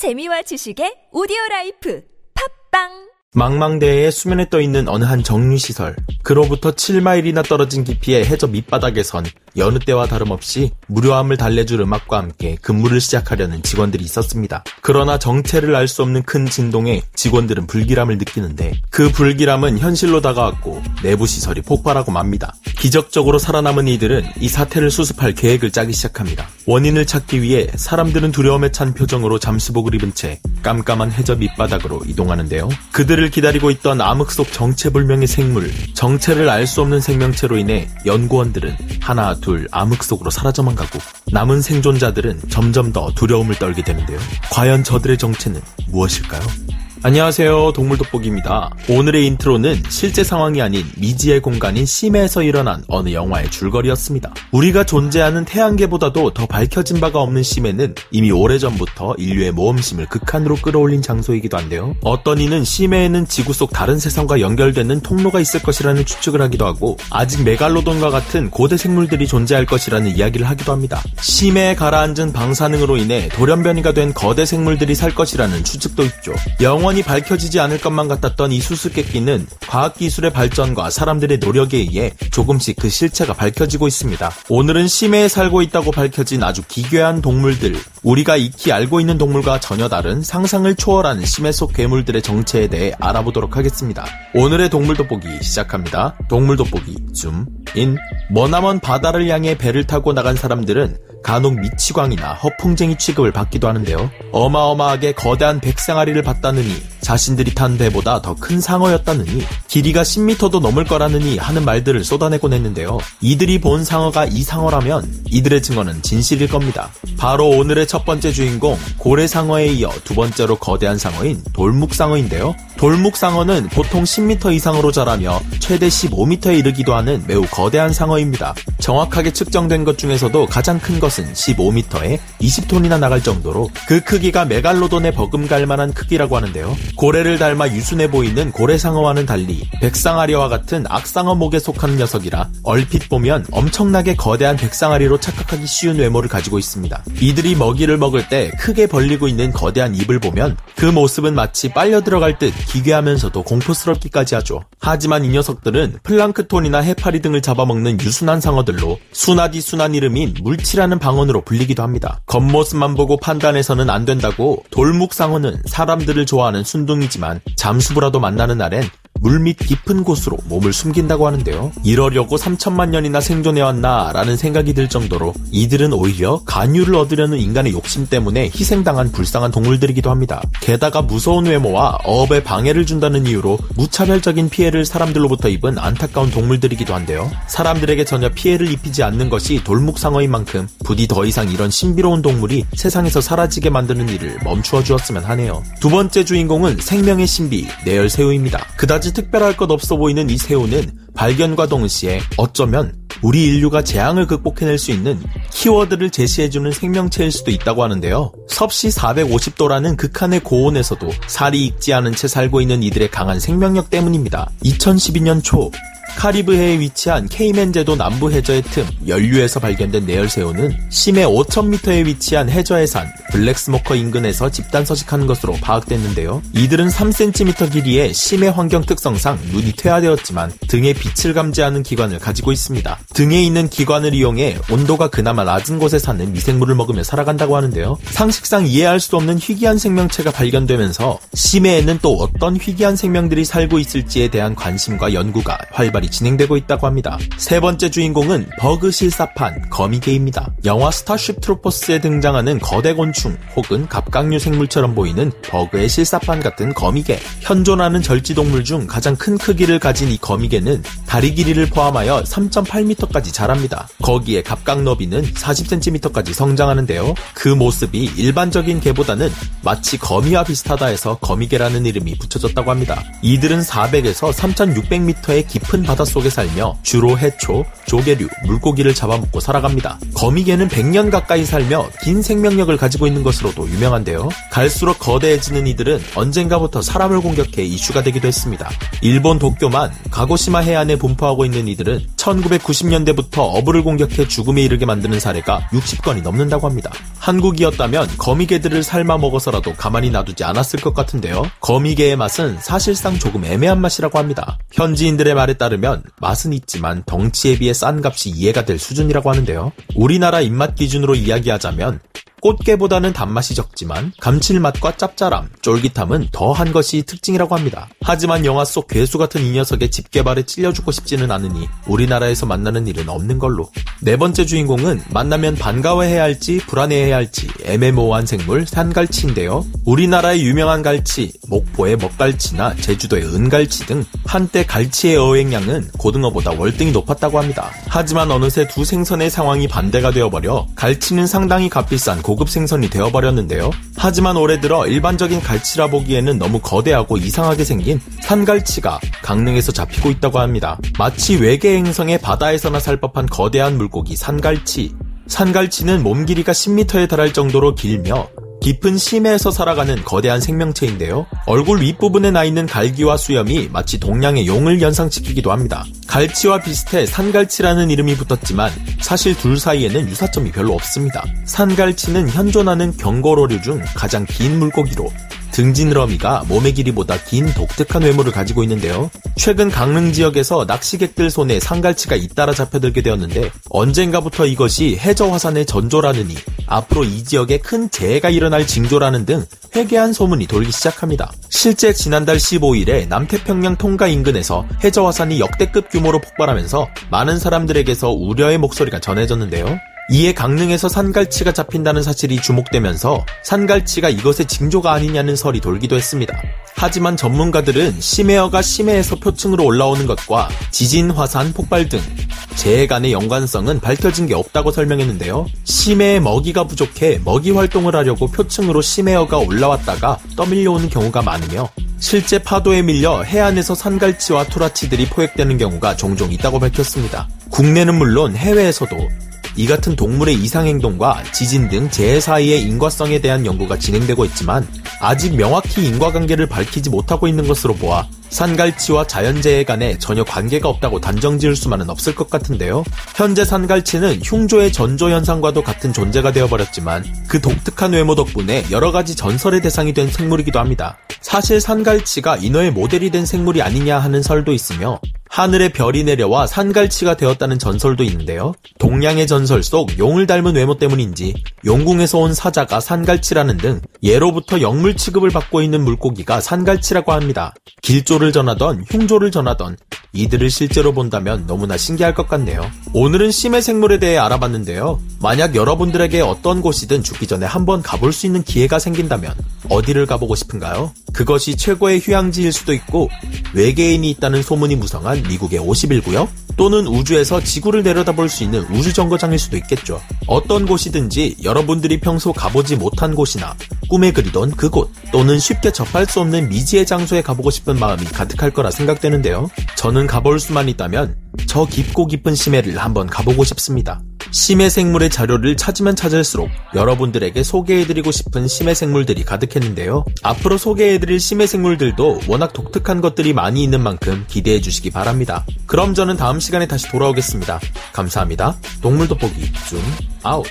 재미와 지식의 오디오 라이프 팟빵 망망대해의 수면에 떠 있는 어느 한 정유시설. 그로부터 7마일이나 떨어진 깊이의 해저 밑바닥에선 여느 때와 다름없이 무료함을 달래줄 음악과 함께 근무를 시작하려는 직원들이 있었습니다. 그러나 정체를 알 수 없는 큰 진동에 직원들은 불길함을 느끼는데 그 불길함은 현실로 다가왔고 내부 시설이 폭발하고 맙니다. 기적적으로 살아남은 이들은 이 사태를 수습할 계획을 짜기 시작합니다. 원인을 찾기 위해 사람들은 두려움에 찬 표정으로 잠수복을 입은 채 깜깜한 해저 밑바닥으로 이동하는데요. 그들을 기다리고 있던 암흑 속 정체불명의 생물, 정체를 알 수 없는 생명체로 인해 연구원들은 하나 둘 암흑 속으로 사라져만 가고 남은 생존자들은 점점 더 두려움을 떨게 되는데요. 과연 저들의 정체는 무엇일까요? 안녕하세요. 동물돋보기입니다. 오늘의 intro는 실제 상황이 아닌 미지의 공간인 심해에서 일어난 어느 영화의 줄거리였습니다. 우리가 존재하는 태양계보다도 더 밝혀진 바가 없는 심해는 이미 오래전부터 인류의 모험심을 극한으로 끌어올린 장소이기도 한데요. 어떤 이는 심해에는 지구 속 다른 세상과 연결되는 통로가 있을 것이라는 추측을 하기도 하고 아직 메갈로돈과 같은 고대 생물들이 존재할 것이라는 이야기를 하기도 합니다. 심해에 가라앉은 방사능으로 인해 돌연변이가 된 거대 생물들이 살 것이라는 추측도 있죠. 영화 영원히 밝혀지지 않을 것만 같았던 이 수수께끼는 과학기술의 발전과 사람들의 노력에 의해 조금씩 그 실체가 밝혀지고 있습니다. 오늘은 심해에 살고 있다고 밝혀진 아주 기괴한 동물들, 우리가 익히 알고 있는 동물과 전혀 다른 상상을 초월하는 심해 속 괴물들의 정체에 대해 알아보도록 하겠습니다. 오늘의 동물 돋보기 시작합니다. 동물 돋보기 줌, 인. 머나먼 바다를 향해 배를 타고 나간 사람들은 간혹 미치광이나 허풍쟁이 취급을 받기도 하는데요. 어마어마하게 거대한 백상아리를 봤다느니 자신들이 탄 배보다 더 큰 상어였다느니 길이가 10m도 넘을 거라느니 하는 말들을 쏟아내곤 했는데요. 이들이 본 상어가 이 상어라면 이들의 증언은 진실일 겁니다. 바로 오늘의 첫 번째 주인공 고래상어에 이어 두 번째로 거대한 상어인 돌묵상어인데요. 돌묵상어는 보통 10m 이상으로 자라며 최대 15m에 이르기도 하는 매우 거대한 상어입니다. 정확하게 측정된 것 중에서도 가장 큰 것은 15m에 20톤이나 나갈 정도로 그 크기가 메갈로돈에 버금갈 만한 크기라고 하는데요. 고래를 닮아 유순해 보이는 고래상어와는 달리 백상아리와 같은 악상어목에 속한 녀석이라 얼핏 보면 엄청나게 거대한 백상아리로 착각하기 쉬운 외모를 가지고 있습니다. 이들이 먹이 를 먹을 때 크게 벌리고 있는 거대한 입을 보면 그 모습은 마치 빨려 들어갈 듯 기괴하면서도 공포스럽기까지 하죠. 하지만 이 녀석들은 플랑크톤이나 해파리 등을 잡아먹는 유순한 상어들로 순하디 순한 이름인 물치라는 방언으로 불리기도 합니다. 겉모습만 보고 판단해서는 안 된다고 돌묵상어는 사람들을 좋아하는 순둥이지만 잠수부라도 만나는 날엔 물밑 깊은 곳으로 몸을 숨긴다고 하는데요. 이러려고 3천만 년이나 생존해왔나 라는 생각이 들 정도로 이들은 오히려 간유를 얻으려는 인간의 욕심 때문에 희생당한 불쌍한 동물들이기도 합니다. 게다가 무서운 외모와 어업에 방해를 준다는 이유로 무차별적인 피해를 사람들로부터 입은 안타까운 동물들이기도 한데요. 사람들에게 전혀 피해를 입히지 않는 것이 돌묵상어인 만큼 부디 더 이상 이런 신비로운 동물이 세상에서 사라지게 만드는 일을 멈추어 주었으면 하네요. 두 번째 주인공은 생명의 신비 내열새우입니다. 그다지 그다지 특별할 것 없어 보이는 이 새우는 발견과 동시에 어쩌면 우리 인류가 재앙을 극복해낼 수 있는 키워드를 제시해주는 생명체일 수도 있다고 하는데요. 섭씨 450도라는 극한의 고온에서도 살이 익지 않은 채 살고 있는 이들의 강한 생명력 때문입니다. 2012년 초 카리브해에 위치한 케이맨 제도 남부 해저의 틈 연류에서 발견된 내열새우는 심해 5,000m에 위치한 해저의 산 black smoker 인근에서 집단 서식하는 것으로 파악됐는데요. 이들은 3cm 길이의 심해 환경 특성상 눈이 퇴화되었지만 등에 빛을 감지하는 기관을 가지고 있습니다. 등에 있는 기관을 이용해 온도가 그나마 낮은 곳에 사는 미생물을 먹으며 살아간다고 하는데요. 상식상 이해할 수 없는 희귀한 생명체가 발견되면서 심해에는 또 어떤 희귀한 생명들이 살고 있을지에 대한 관심과 연구가 활발 개발이 진행되고 있다고 합니다. 세 번째 주인공은 버그 실사판 거미개입니다. 영화 스타쉽 트로퍼스에 등장하는 거대 곤충 혹은 갑각류 생물처럼 보이는 버그의 실사판 같은 거미개. 현존하는 절지동물 중 가장 큰 크기를 가진 이 거미개는 다리 길이를 포함하여 3.8m까지 자랍니다. 거기에 갑각 너비는 40cm까지 성장하는데요. 그 모습이 일반적인 개보다는 마치 거미와 비슷하다 해서 거미개라는 이름이 붙여졌다고 합니다. 이들은 400에서 3600m의 깊은 바 닷속에 살며 주로 해초, 조개류, 물고기를 잡아먹고 살아갑니다. 거미개는 100년 가까이 살며 긴 생명력을 가지고 있는 것으로도 유명한데요. 갈수록 거대해지는 이들은 언젠가부터 사람을 공격해 이슈가 되기도 했습니다. 일본 도쿄만 가고시마 해안에 분포하고 있는 이들은 1990년대부터 어부를 공격해 죽음에 이르게 만드는 사례가 60건이 넘는다고 합니다. 한국이었다면 거미개들을 삶아 먹어서라도 가만히 놔두지 않았을 것 같은데요. 거미개의 맛은 사실상 조금 애매한 맛이라고 합니다. 현지인들의 말에 따르면 맛은 있지만 덩치에 비해 싼 값이 이해가 될 수준이라고 하는데요. 우리나라 입맛 기준으로 이야기하자면 꽃게보다는 단맛이 적지만 감칠맛과 짭짤함, 쫄깃함은 더한 것이 특징이라고 합니다. 하지만 영화 속 괴수 같은 이 녀석의 집게발에 찔려주고 싶지는 않으니 우리나라에서 만나는 일은 없는 걸로. 네 번째 주인공은 만나면 반가워해야 할지 불안해해야 할지 애매모호한 생물 산갈치인데요. 우리나라의 유명한 갈치, 목포의 먹갈치나 제주도의 은갈치 등 한때 갈치의 어획량은 고등어보다 월등히 높았다고 합니다. 하지만 어느새 두 생선의 상황이 반대가 되어버려 갈치는 상당히 값비싼 고급 생선이 되어버렸는데요. 하지만 올해 들어 일반적인 갈치라 보기에는 너무 거대하고 이상하게 생긴 산갈치가 강릉에서 잡히고 있다고 합니다. 마치 외계 행성의 바다에서나 살 법한 거대한 물고기 산갈치. 산갈치는 몸 길이가 10m에 달할 정도로 길며 깊은 심해에서 살아가는 거대한 생명체인데요. 얼굴 윗부분에 나 있는 갈기와 수염이 마치 동양의 용을 연상시키기도 합니다. 갈치와 비슷해 산갈치라는 이름이 붙었지만 사실 둘 사이에는 유사점이 별로 없습니다. 산갈치는 현존하는 경거로류 중 가장 긴 물고기로 등진러미가 몸의 길이보다 긴 독특한 외모를 가지고 있는데요. 최근 강릉 지역에서 낚시객들 손에 상갈치가 잇따라 잡혀들게 되었는데 언젠가부터 이것이 해저 화산의 전조라느니 앞으로 이 지역에 큰 재해가 일어날 징조라는 등 회개한 소문이 돌기 시작합니다. 실제 지난달 15일에 남태평양 통가 인근에서 해저 화산이 역대급 규모로 폭발하면서 많은 사람들에게서 우려의 목소리가 전해졌는데요. 이에 강릉에서 산갈치가 잡힌다는 사실이 주목되면서 산갈치가 이것의 징조가 아니냐는 설이 돌기도 했습니다. 하지만 전문가들은 심해어가 심해에서 표층으로 올라오는 것과 지진, 화산, 폭발 등 재해 간의 연관성은 밝혀진 게 없다고 설명했는데요. 심해에 먹이가 부족해 먹이 활동을 하려고 표층으로 심해어가 올라왔다가 떠밀려오는 경우가 많으며 실제 파도에 밀려 해안에서 산갈치와 투라치들이 포획되는 경우가 종종 있다고 밝혔습니다. 국내는 물론 해외에서도 이 같은 동물의 이상행동과 지진 등 재해 사이의 인과성에 대한 연구가 진행되고 있지만 아직 명확히 인과관계를 밝히지 못하고 있는 것으로 보아 산갈치와 자연재해 간에 전혀 관계가 없다고 단정 지을 수만은 없을 것 같은데요. 현재 산갈치는 흉조의 전조 현상과도 같은 존재가 되어버렸지만 그 독특한 외모 덕분에 여러 가지 전설의 대상이 된 생물이기도 합니다. 사실 산갈치가 인어의 모델이 된 생물이 아니냐 하는 설도 있으며 하늘에 별이 내려와 산갈치가 되었다는 전설도 있는데요. 동양의 전설 속 용을 닮은 외모 때문인지 용궁에서 온 사자가 산갈치라는 등 예로부터 영물 취급을 받고 있는 물고기가 산갈치라고 합니다. 길조를 전하던 흉조를 전하던 이들을 실제로 본다면 너무나 신기할 것 같네요. 오늘은 심해 생물에 대해 알아봤는데요. 만약 여러분들에게 어떤 곳이든 죽기 전에 한번 가볼 수 있는 기회가 생긴다면 어디를 가보고 싶은가요? 그것이 최고의 휴양지일 수도 있고 외계인이 있다는 소문이 무성한 미국의 51구역 또는 우주에서 지구를 내려다볼 수 있는 우주정거장일 수도 있겠죠. 어떤 곳이든지 여러분들이 평소 가보지 못한 곳이나 꿈에 그리던 그곳 또는 쉽게 접할 수 없는 미지의 장소에 가보고 싶은 마음이 가득할 거라 생각되는데요. 저는 가볼 수만 있다면 저 깊고 깊은 심해를 한번 가보고 싶습니다. 심해 생물의 자료를 찾으면 찾을수록 여러분들에게 소개해드리고 싶은 심해 생물들이 가득했는데요. 앞으로 소개해드릴 심해 생물들도 워낙 독특한 것들이 많이 있는 만큼 기대해 주시기 바랍니다. 그럼 저는 다음 시간에 다시 돌아오겠습니다. 감사합니다. 동물 돋보기 줌 아웃.